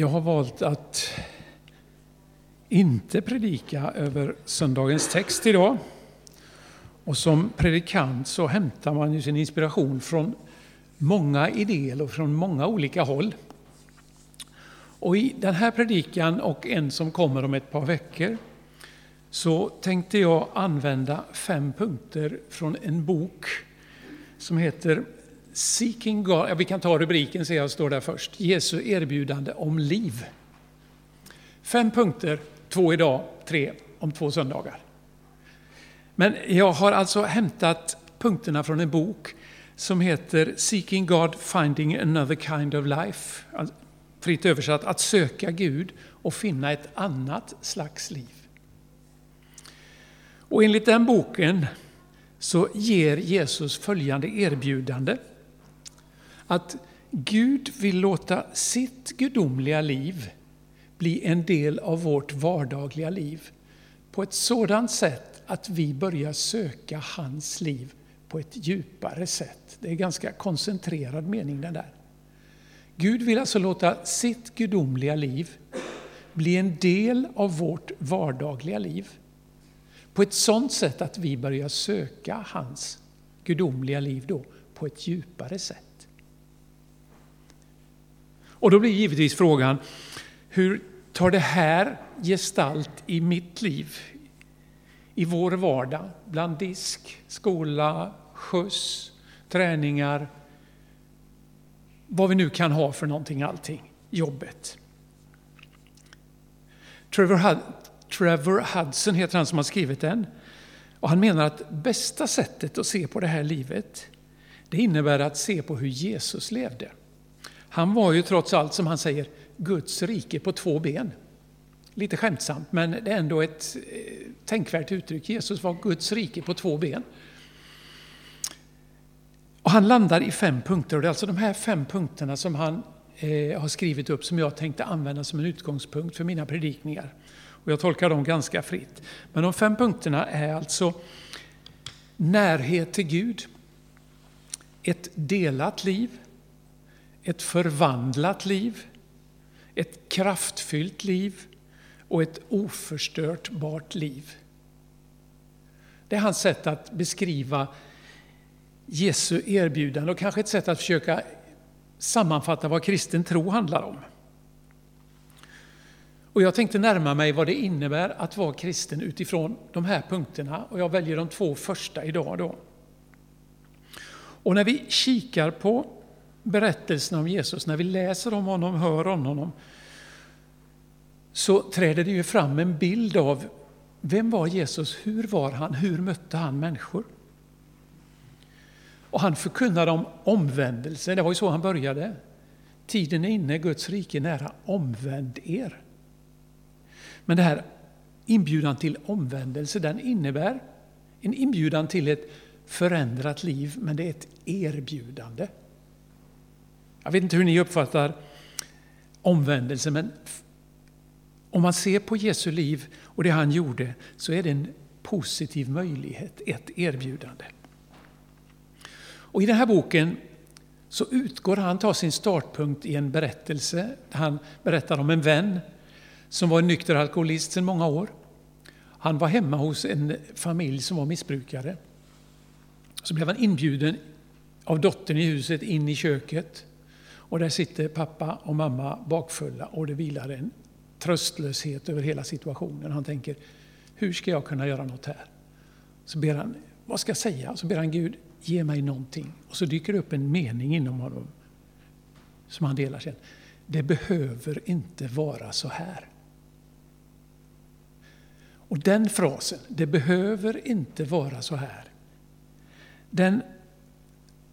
Jag har valt att inte predika över söndagens text idag. Och som predikant så hämtar man ju sin inspiration från många idéer och från många olika håll. Och i den här predikan och en som kommer om ett par veckor så tänkte jag använda fem punkter från en bok som heter Seeking God. Ja, vi kan ta rubriken, ser jag står där först. Jesu erbjudande om liv. Fem punkter, två idag, tre om två söndagar. Men jag har alltså hämtat punkterna från en bok som heter Seeking God, Finding Another Kind of Life. Alltså, fritt översatt, att söka Gud och finna ett annat slags liv. Och enligt den boken så ger Jesus följande erbjudande. Att Gud vill låta sitt gudomliga liv bli en del av vårt vardagliga liv på ett sådant sätt att vi börjar söka hans liv på ett djupare sätt. Det är en ganska koncentrerad mening den där. Gud vill alltså låta sitt gudomliga liv bli en del av vårt vardagliga liv på ett sådant sätt att vi börjar söka hans gudomliga liv då på ett djupare sätt. Och då blir givetvis frågan, hur tar det här gestalt i mitt liv? I vår vardag, bland disk, skola, skjuts, träningar, vad vi nu kan ha för någonting, allting, jobbet. Trevor, Trevor Hudson heter han som har skrivit den. Och han menar att bästa sättet att se på det här livet, det innebär att se på hur Jesus levde. Han var ju trots allt, som han säger, Guds rike på två ben. Lite skämtsamt, men det är ändå ett eh, tänkvärt uttryck. Jesus var Guds rike på två ben. Och han landar i fem punkter, och det är alltså de här fem punkterna som han eh, har skrivit upp som jag tänkte använda som en utgångspunkt för mina predikningar. Och jag tolkar dem ganska fritt. Men de fem punkterna är alltså närhet till Gud, ett delat liv, ett förvandlat liv, ett kraftfyllt liv och ett oförstörtbart liv. Det är hans sätt att beskriva Jesu erbjudande och kanske ett sätt att försöka sammanfatta vad kristen tro handlar om. Och jag tänkte närma mig vad det innebär att vara kristen utifrån de här punkterna och jag väljer de två första idag. Då. Och när vi kikar på berättelsen om Jesus, när vi läser om honom, hör om honom, så träder det ju fram en bild av vem var Jesus, hur var han, hur mötte han människor? Och han förkunnade om omvändelse, det var ju så han började. Tiden är inne, Guds rike är nära, omvänd er. Men det här inbjudan till omvändelse, den innebär en inbjudan till ett förändrat liv, men det är ett erbjudande. Jag vet inte hur ni uppfattar omvändelse, men om man ser på Jesu liv och det han gjorde så är det en positiv möjlighet, ett erbjudande. Och I den här boken så utgår han, tar sin startpunkt i en berättelse. Han berättar om en vän som var en nykter alkoholist sedan många år. Han var hemma hos en familj som var missbrukare. Så blev han inbjuden av dottern i huset in i köket. Och där sitter pappa och mamma bakfulla och det vilar en tröstlöshet över hela situationen. Han tänker, hur ska jag kunna göra något här? Så ber han, vad ska jag säga? Så ber han Gud, ge mig någonting. Och så dyker det upp en mening inom honom som han delar sen. Det behöver inte vara så här. Och den frasen, det behöver inte vara så här, den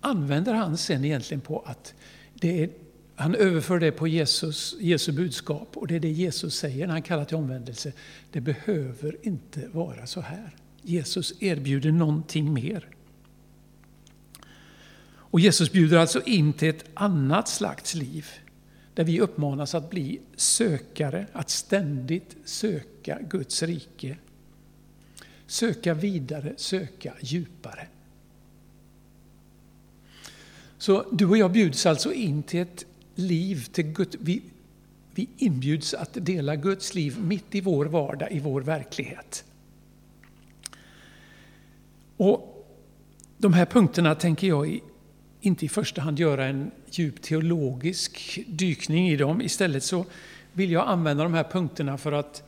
använder han sen egentligen på att är, han överför det på Jesus, Jesu budskap och det är det Jesus säger när han kallar till omvändelse. Det behöver inte vara så här. Jesus erbjuder någonting mer. Och Jesus bjuder alltså in till ett annat slags liv där vi uppmanas att bli sökare, att ständigt söka Guds rike. Söka vidare, söka djupare. Så du och jag bjuds alltså in till ett liv, till Gud. Vi, Vi inbjuds att dela Guds liv mitt i vår vardag, i vår verklighet. Och De här punkterna tänker jag inte i första hand göra en djup teologisk dykning i dem. Istället så vill jag använda de här punkterna för att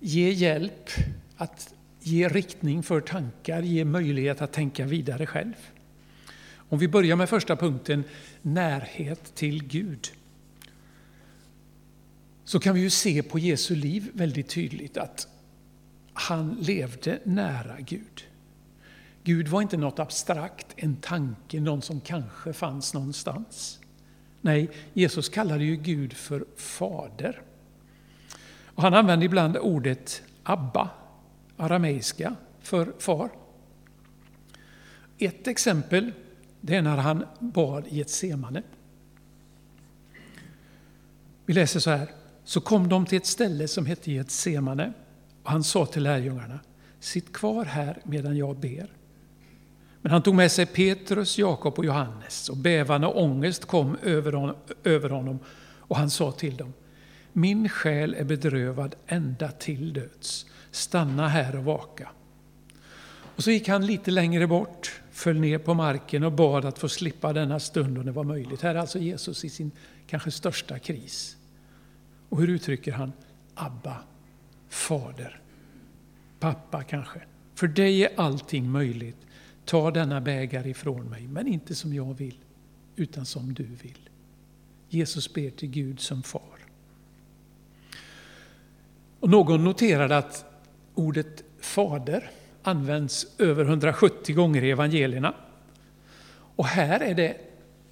ge hjälp, att ge riktning för tankar, ge möjlighet att tänka vidare själv. Om vi börjar med första punkten, närhet till Gud. Så kan vi ju se på Jesu liv väldigt tydligt att han levde nära Gud. Gud var inte något abstrakt, en tanke, någon som kanske fanns någonstans. Nej, Jesus kallade ju Gud för Fader. Och han använde ibland ordet Abba, arameiska, för far. Ett exempel det är när han bad i ett semane. Vi läser så här. Så kom de till ett ställe som hette Getsemane och han sa till lärjungarna, sitt kvar här medan jag ber. Men han tog med sig Petrus, Jakob och Johannes och bävan och ångest kom över honom och han sa till dem, min själ är bedrövad ända till döds, stanna här och vaka. Och så gick han lite längre bort, föll ner på marken och bad att få slippa denna stund om det var möjligt. Här är alltså Jesus i sin kanske största kris. Och hur uttrycker han? Abba, Fader, pappa kanske. För dig är allting möjligt. Ta denna bägare ifrån mig, men inte som jag vill, utan som du vill. Jesus ber till Gud som far. Och någon noterade att ordet fader används över 170 gånger i evangelierna. Och här är det,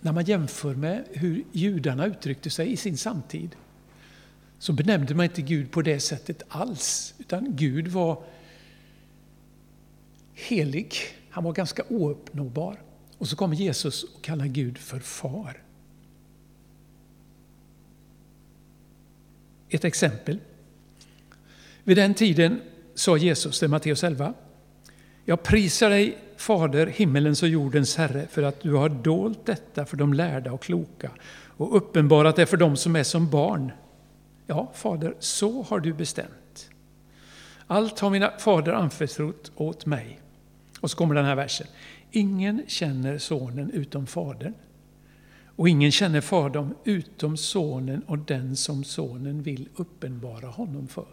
när man jämför med hur judarna uttryckte sig i sin samtid, så benämnde man inte Gud på det sättet alls. Utan Gud var helig, han var ganska ouppnåbar. Och så kommer Jesus och kallar Gud för far. Ett exempel. Vid den tiden sa Jesus, det är Matteus 11, jag prisar dig, Fader, himmelens och jordens Herre, för att du har dolt detta för de lärda och kloka och uppenbarat det för dem som är som barn. Ja, Fader, så har du bestämt. Allt har mina fader anförtrott åt mig. Och så kommer den här versen. Ingen känner sonen utom fadern. Och ingen känner fadern utom sonen och den som sonen vill uppenbara honom för.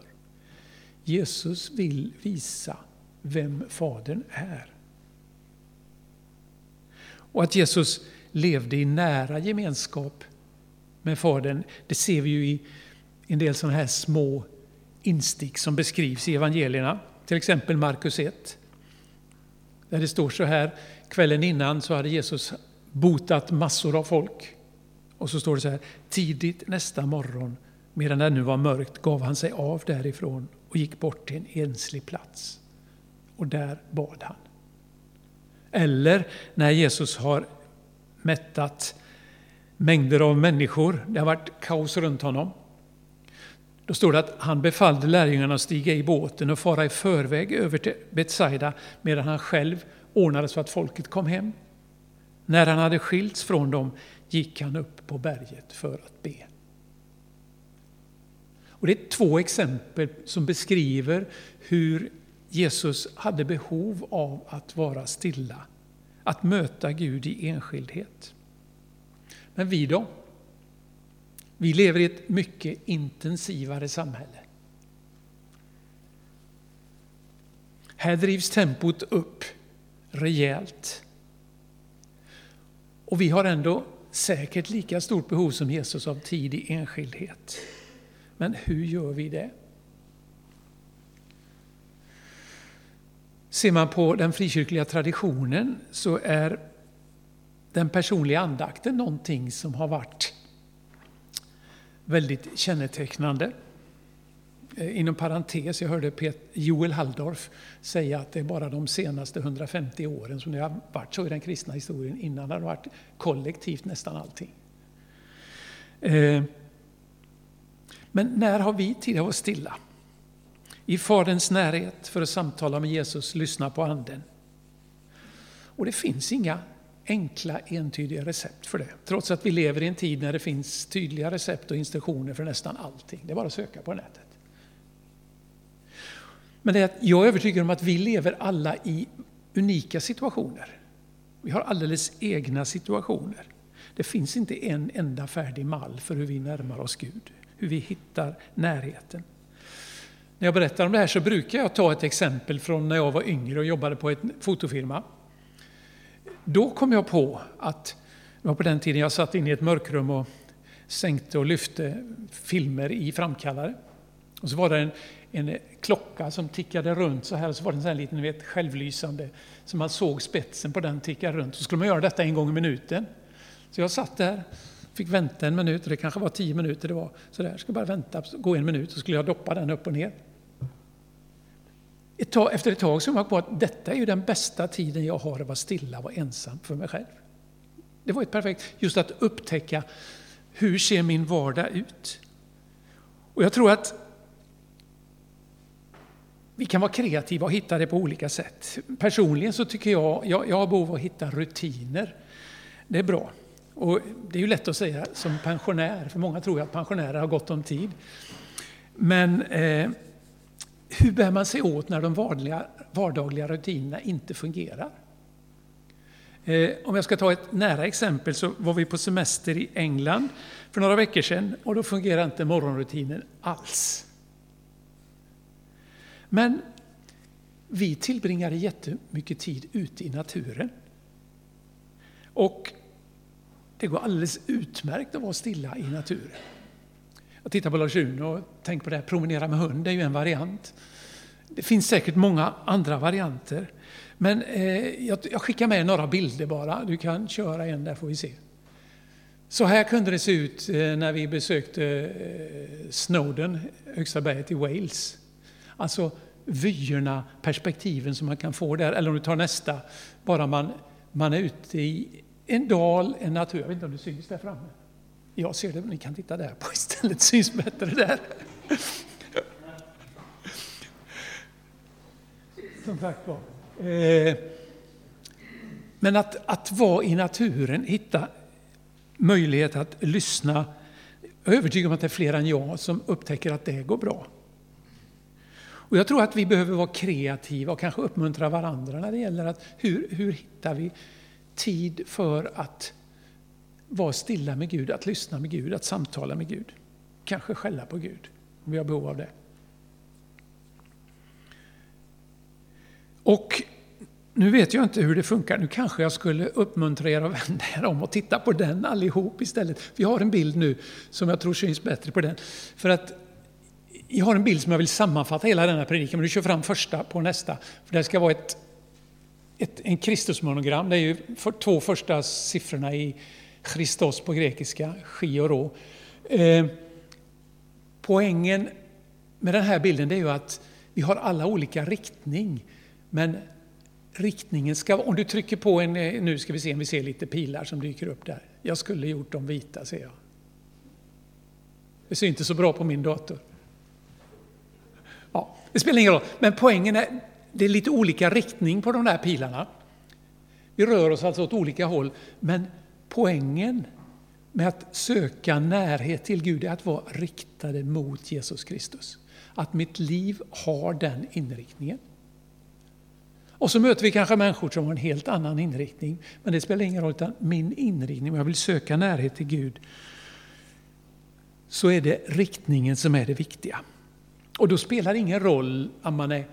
Jesus vill visa vem Fadern är. Och att Jesus levde i nära gemenskap med Fadern, det ser vi ju i en del sådana här små instick som beskrivs i evangelierna. Till exempel Markus 1. Där det står så här, kvällen innan så hade Jesus botat massor av folk. Och så står det så här, tidigt nästa morgon, medan det nu var mörkt, gav han sig av därifrån och gick bort till en enslig plats. Och där bad han. Eller när Jesus har mättat mängder av människor, det har varit kaos runt honom. Då står det att han befallde lärjungarna att stiga i båten och fara i förväg över till Betsaida medan han själv ordnade så att folket kom hem. När han hade skilts från dem gick han upp på berget för att be. Och det är två exempel som beskriver hur Jesus hade behov av att vara stilla, att möta Gud i enskildhet. Men vi då? Vi lever i ett mycket intensivare samhälle. Här drivs tempot upp rejält. Och vi har ändå säkert lika stort behov som Jesus av tid i enskildhet. Men hur gör vi det? Ser man på den frikyrkliga traditionen så är den personliga andakten någonting som har varit väldigt kännetecknande. Eh, inom parentes, jag hörde Joel Halldorf säga att det är bara de senaste 150 åren som det har varit så i den kristna historien. Innan har det varit kollektivt nästan allting. Eh, men när har vi tid att vara stilla? I Faderns närhet för att samtala med Jesus, lyssna på Anden. Och det finns inga enkla, entydiga recept för det. Trots att vi lever i en tid när det finns tydliga recept och instruktioner för nästan allting. Det är bara att söka på nätet. Men det är att jag är övertygad om att vi lever alla i unika situationer. Vi har alldeles egna situationer. Det finns inte en enda färdig mall för hur vi närmar oss Gud, hur vi hittar närheten. När jag berättar om det här så brukar jag ta ett exempel från när jag var yngre och jobbade på en fotofirma. Då kom jag på att, det var på den tiden jag satt inne i ett mörkrum och sänkte och lyfte filmer i framkallare. Och så var det en, en klocka som tickade runt så här, och så var det en sån här liten vet, självlysande, så man såg spetsen på den ticka runt. Så skulle man göra detta en gång i minuten. Så jag satt där, fick vänta en minut, det kanske var tio minuter det var. Så där, skulle bara vänta, gå en minut, så skulle jag doppa den upp och ner. Ett tag, efter ett tag så kom jag på att detta är ju den bästa tiden jag har att vara stilla och ensam för mig själv. Det var ett perfekt, just att upptäcka hur ser min vardag ut? Och jag tror att vi kan vara kreativa och hitta det på olika sätt. Personligen så tycker jag, jag, jag har behov av att hitta rutiner. Det är bra. Och det är ju lätt att säga som pensionär, för många tror att pensionärer har gott om tid. Men eh, hur bär man sig åt när de vardagliga, vardagliga rutinerna inte fungerar? Eh, om jag ska ta ett nära exempel så var vi på semester i England för några veckor sedan och då fungerade inte morgonrutinen alls. Men vi tillbringade jättemycket tid ute i naturen. Och det går alldeles utmärkt att vara stilla i naturen. Jag tittar på Lars-Uno och tänker på det här, promenera med hund, det är ju en variant. Det finns säkert många andra varianter. Men eh, jag, jag, skickar med några bilder bara, du kan köra en där får vi se. Så här kunde det se ut eh, när vi besökte eh, Snowden, högsta berget i Wales. Alltså vyerna, perspektiven som man kan få där. Eller om du tar nästa, bara man, man är ute i en dal, en natur. Jag vet inte om det syns där framme. Jag ser det, men ni kan titta där på istället. Det syns bättre där. Som sagt var. Eh, men att, att vara i naturen, hitta möjlighet att lyssna. Jag är övertygad om att det är fler än jag som upptäcker att det går bra. Och jag tror att vi behöver vara kreativa och kanske uppmuntra varandra när det gäller att hur, hur hittar vi tid för att vara stilla med Gud, att lyssna med Gud, att samtala med Gud. Kanske skälla på Gud, om vi har behov av det. Och nu vet jag inte hur det funkar. Nu kanske jag skulle uppmuntra er att vända er om och titta på den allihop istället. Vi har en bild nu som jag tror syns bättre på den. För att jag har en bild som jag vill sammanfatta hela denna predikan, men du kör fram första på nästa. För det ska vara ett, ett, en Kristusmonogram. Det är ju för, två första siffrorna i Christos på grekiska, chioro. och rå. Eh, poängen med den här bilden är ju att vi har alla olika riktning. Men riktningen ska om du trycker på en, eh, nu ska vi se om vi ser lite pilar som dyker upp där. Jag skulle gjort dem vita ser jag. Det ser inte så bra på min dator. Ja, det spelar ingen roll, men poängen är det är lite olika riktning på de där pilarna. Vi rör oss alltså åt olika håll, men poängen med att söka närhet till Gud är att vara riktade mot Jesus Kristus. Att mitt liv har den inriktningen. Och så möter vi kanske människor som har en helt annan inriktning, men det spelar ingen roll, utan min inriktning, om jag vill söka närhet till Gud, så är det riktningen som är det viktiga. Och då spelar det ingen roll om man är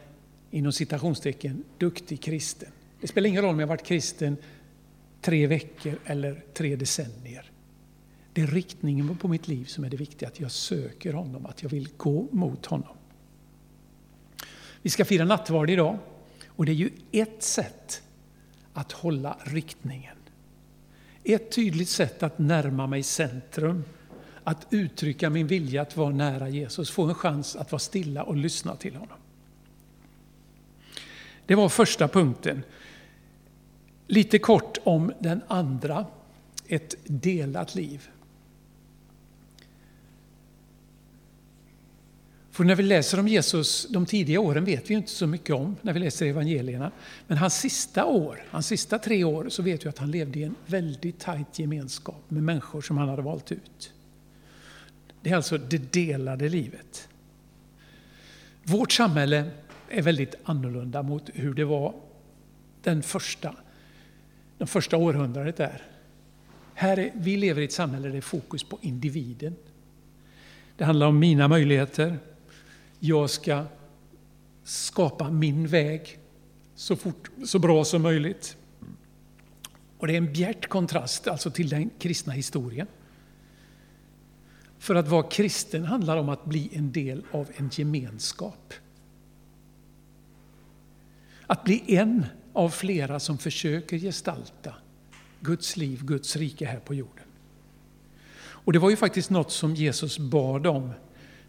inom citationstecken duktig kristen. Det spelar ingen roll om jag varit kristen tre veckor eller tre decennier. Det är riktningen på mitt liv som är det viktiga, att jag söker honom, att jag vill gå mot honom. Vi ska fira nattvard idag och det är ju ett sätt att hålla riktningen. Ett tydligt sätt att närma mig centrum att uttrycka min vilja att vara nära Jesus, få en chans att vara stilla och lyssna till honom. Det var första punkten. Lite kort om den andra, ett delat liv. För när vi läser om Jesus, de tidiga åren vet vi inte så mycket om när vi läser evangelierna. Men hans sista år, hans sista tre år, så vet vi att han levde i en väldigt tajt gemenskap med människor som han hade valt ut. Det är alltså det delade livet. Vårt samhälle är väldigt annorlunda mot hur det var den första, det första århundradet där. Här är, vi lever i ett samhälle där det är fokus på individen. Det handlar om mina möjligheter. Jag ska skapa min väg så, fort, så bra som möjligt. Och det är en bjärt kontrast alltså till den kristna historien. För att vara kristen handlar om att bli en del av en gemenskap. Att bli en av flera som försöker gestalta Guds liv, Guds rike här på jorden. Och det var ju faktiskt något som Jesus bad om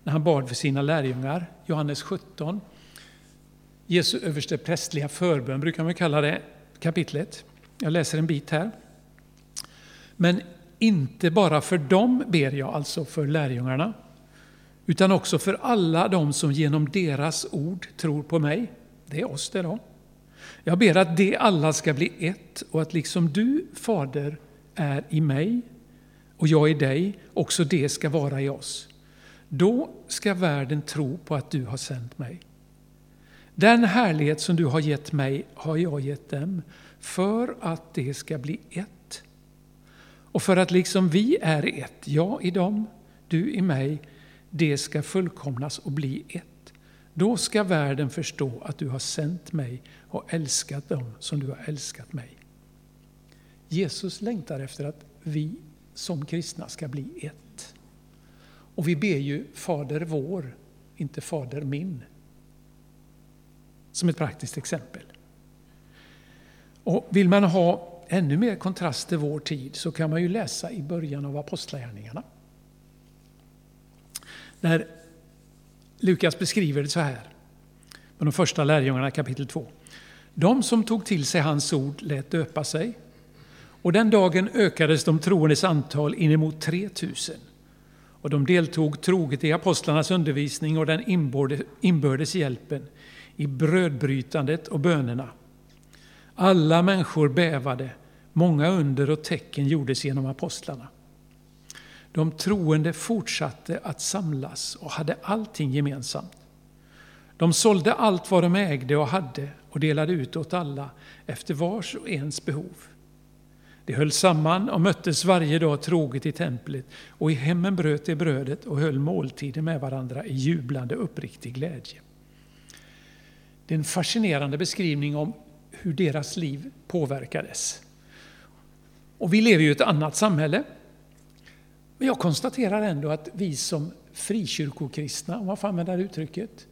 när han bad för sina lärjungar, Johannes 17. Jesu överste prästliga förbön brukar man kalla det kapitlet. Jag läser en bit här. Men inte bara för dem ber jag, alltså för lärjungarna, utan också för alla de som genom deras ord tror på mig. Det är oss det då. Jag ber att de alla ska bli ett och att liksom du, Fader, är i mig och jag i dig, också det ska vara i oss. Då ska världen tro på att du har sänt mig. Den härlighet som du har gett mig har jag gett dem, för att det ska bli ett. Och för att liksom vi är ett, jag i dem, du i mig, det ska fullkomnas och bli ett. Då ska världen förstå att du har sänt mig och älskat dem som du har älskat mig. Jesus längtar efter att vi som kristna ska bli ett. Och vi ber ju Fader vår, inte Fader min. Som ett praktiskt exempel. Och vill man ha ännu mer kontrast till vår tid så kan man ju läsa i början av Apostlagärningarna. När Lukas beskriver det så här, med de första lärjungarna kapitel 2. De som tog till sig hans ord lät döpa sig. Och den dagen ökades de troendes antal inemot 3000. Och de deltog troget i apostlarnas undervisning och den inbördes hjälpen, i brödbrytandet och bönerna. Alla människor bävade, många under och tecken gjordes genom apostlarna. De troende fortsatte att samlas och hade allting gemensamt. De sålde allt vad de ägde och hade och delade ut åt alla efter vars och ens behov. De höll samman och möttes varje dag troget i templet och i hemmen bröt de brödet och höll måltider med varandra i jublande uppriktig glädje. Det är en fascinerande beskrivning om hur deras liv påverkades. Och vi lever ju i ett annat samhälle. Men jag konstaterar ändå att vi som frikyrkokristna, om man får använda det uttrycket,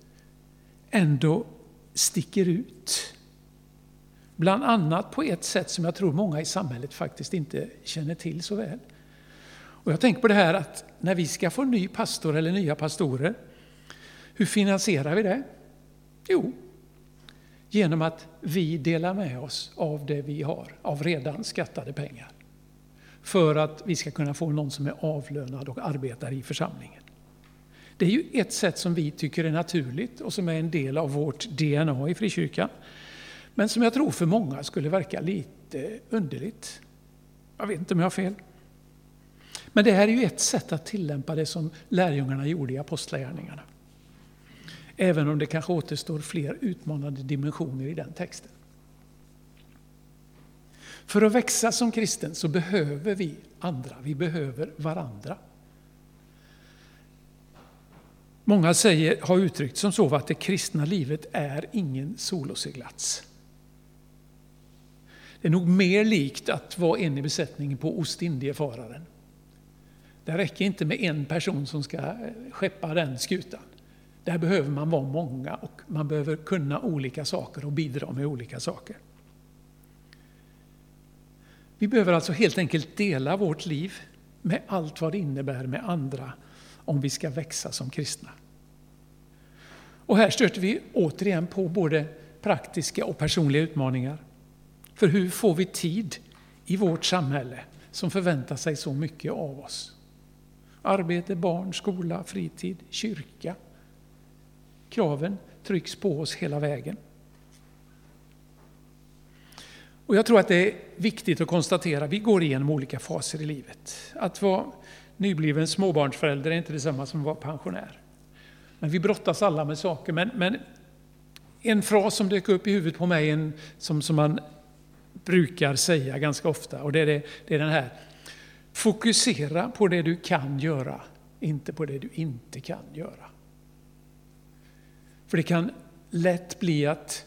ändå sticker ut. Bland annat på ett sätt som jag tror många i samhället faktiskt inte känner till så väl. Och jag tänker på det här att när vi ska få ny pastor eller nya pastorer, hur finansierar vi det? Jo, genom att vi delar med oss av det vi har, av redan skattade pengar. För att vi ska kunna få någon som är avlönad och arbetar i församlingen. Det är ju ett sätt som vi tycker är naturligt och som är en del av vårt DNA i frikyrkan. Men som jag tror för många skulle verka lite underligt. Jag vet inte om jag har fel. Men det här är ju ett sätt att tillämpa det som lärjungarna gjorde i Apostlagärningarna. Även om det kanske återstår fler utmanande dimensioner i den texten. För att växa som kristen så behöver vi andra, vi behöver varandra. Många säger, har uttryckt som så att det kristna livet är ingen soloseglats. Det är nog mer likt att vara en i besättningen på Ostindiefararen. Det räcker inte med en person som ska eh, skeppa den skutan. Där behöver man vara många och man behöver kunna olika saker och bidra med olika saker. Vi behöver alltså helt enkelt dela vårt liv med allt vad det innebär med andra om vi ska växa som kristna. Och här stöter vi återigen på både praktiska och personliga utmaningar. För hur får vi tid i vårt samhälle som förväntar sig så mycket av oss? Arbete, barn, skola, fritid, kyrka. kraven trycks på oss hela vägen. Och jag tror att det är viktigt att konstatera, vi går igenom olika faser i livet. Att vara nybliven småbarnsförälder är inte detsamma som att vara pensionär. Men vi brottas alla med saker. Men, men en fras som dök upp i huvudet på mig, en, som, som man brukar säga ganska ofta, och det är, det, det är den här. Fokusera på det du kan göra, inte på det du inte kan göra. För det kan lätt bli att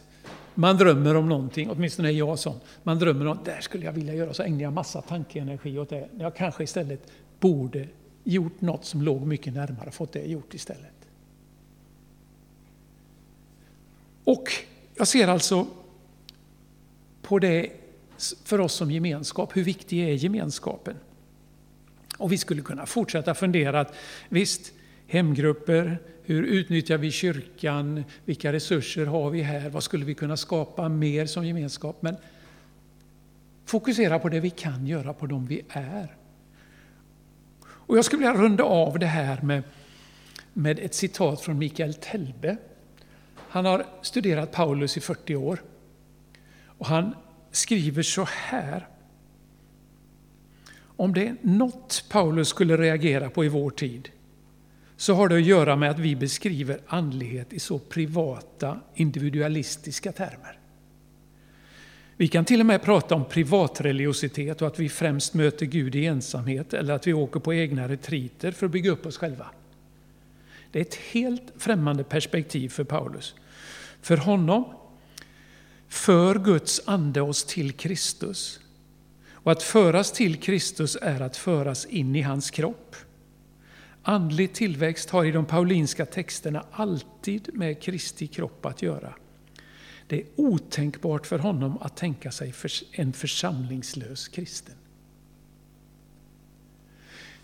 man drömmer om någonting, åtminstone är jag sån. Man drömmer om där skulle jag vilja göra, så ägnar jag massa tankeenergi åt det. Jag kanske istället borde gjort något som låg mycket närmare, fått det gjort istället. Och jag ser alltså på det för oss som gemenskap, hur viktig är gemenskapen? Och vi skulle kunna fortsätta fundera att visst, hemgrupper, hur utnyttjar vi kyrkan, vilka resurser har vi här, vad skulle vi kunna skapa mer som gemenskap? Men fokusera på det vi kan göra, på de vi är. Och jag skulle vilja runda av det här med, med ett citat från Mikael Telbe. Han har studerat Paulus i 40 år. Och han skriver så här. Om det är något Paulus skulle reagera på i vår tid så har det att göra med att vi beskriver andlighet i så privata, individualistiska termer. Vi kan till och med prata om privatreligiositet och att vi främst möter Gud i ensamhet eller att vi åker på egna retriter för att bygga upp oss själva. Det är ett helt främmande perspektiv för Paulus. För honom för Guds ande oss till Kristus. Och att föras till Kristus är att föras in i hans kropp. Andlig tillväxt har i de paulinska texterna alltid med Kristi kropp att göra. Det är otänkbart för honom att tänka sig en församlingslös kristen.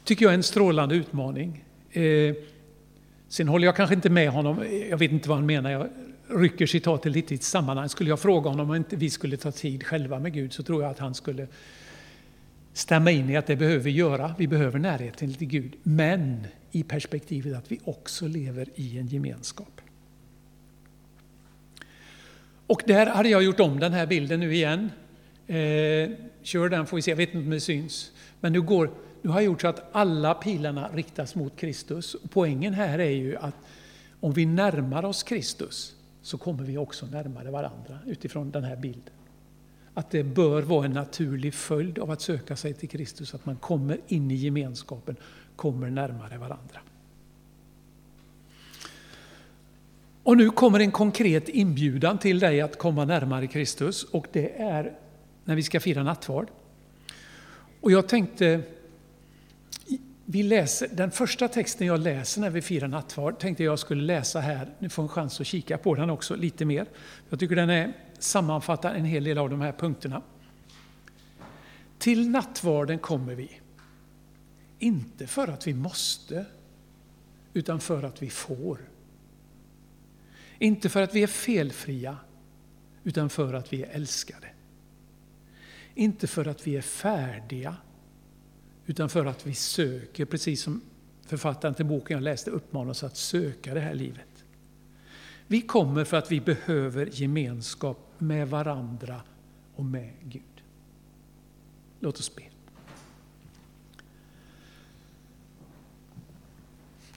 tycker jag är en strålande utmaning. Eh, sen håller jag kanske inte med honom, jag vet inte vad han menar, jag rycker citatet lite i ett sammanhang. Skulle jag fråga honom om inte vi skulle ta tid själva med Gud så tror jag att han skulle stämma in i att det behöver vi göra. Vi behöver närheten till Gud. Men i perspektivet att vi också lever i en gemenskap. Och där hade jag gjort om den här bilden nu igen. Eh, kör den får vi se, jag vet inte om det syns. Men nu, går, nu har jag gjort så att alla pilarna riktas mot Kristus. Och poängen här är ju att om vi närmar oss Kristus så kommer vi också närmare varandra utifrån den här bilden. Att det bör vara en naturlig följd av att söka sig till Kristus, att man kommer in i gemenskapen, kommer närmare varandra. Och nu kommer en konkret inbjudan till dig att komma närmare Kristus och det är när vi ska fira nattvard. Och jag tänkte, vi läser, den första texten jag läser när vi firar nattvard tänkte jag skulle läsa här, ni får en chans att kika på den också lite mer. Jag tycker den är, sammanfattar en hel del av de här punkterna. Till nattvarden kommer vi, inte för att vi måste, utan för att vi får. Inte för att vi är felfria, utan för att vi är älskade. Inte för att vi är färdiga, utan för att vi söker, precis som författaren till boken jag läste uppmanar oss att söka det här livet. Vi kommer för att vi behöver gemenskap med varandra och med Gud. Låt oss be.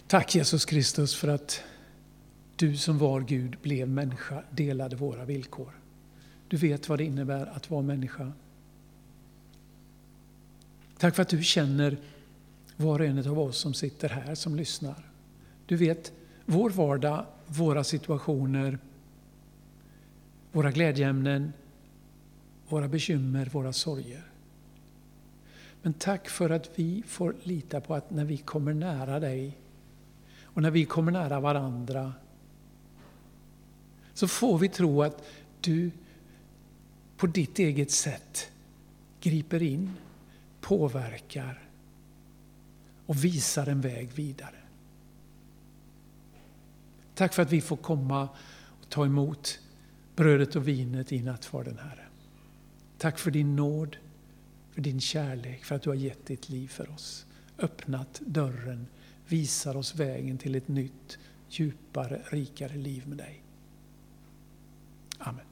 Tack Jesus Kristus för att du som var Gud blev människa, delade våra villkor. Du vet vad det innebär att vara människa. Tack för att du känner var och en av oss som sitter här, som lyssnar. Du vet vår vardag, våra situationer, våra glädjeämnen, våra bekymmer, våra sorger. Men tack för att vi får lita på att när vi kommer nära dig och när vi kommer nära varandra så får vi tro att du på ditt eget sätt griper in, påverkar och visar en väg vidare. Tack för att vi får komma och ta emot brödet och vinet i nattvarden, Herre. Tack för din nåd, för din kärlek, för att du har gett ditt liv för oss. Öppnat dörren, visar oss vägen till ett nytt, djupare, rikare liv med dig. Amen.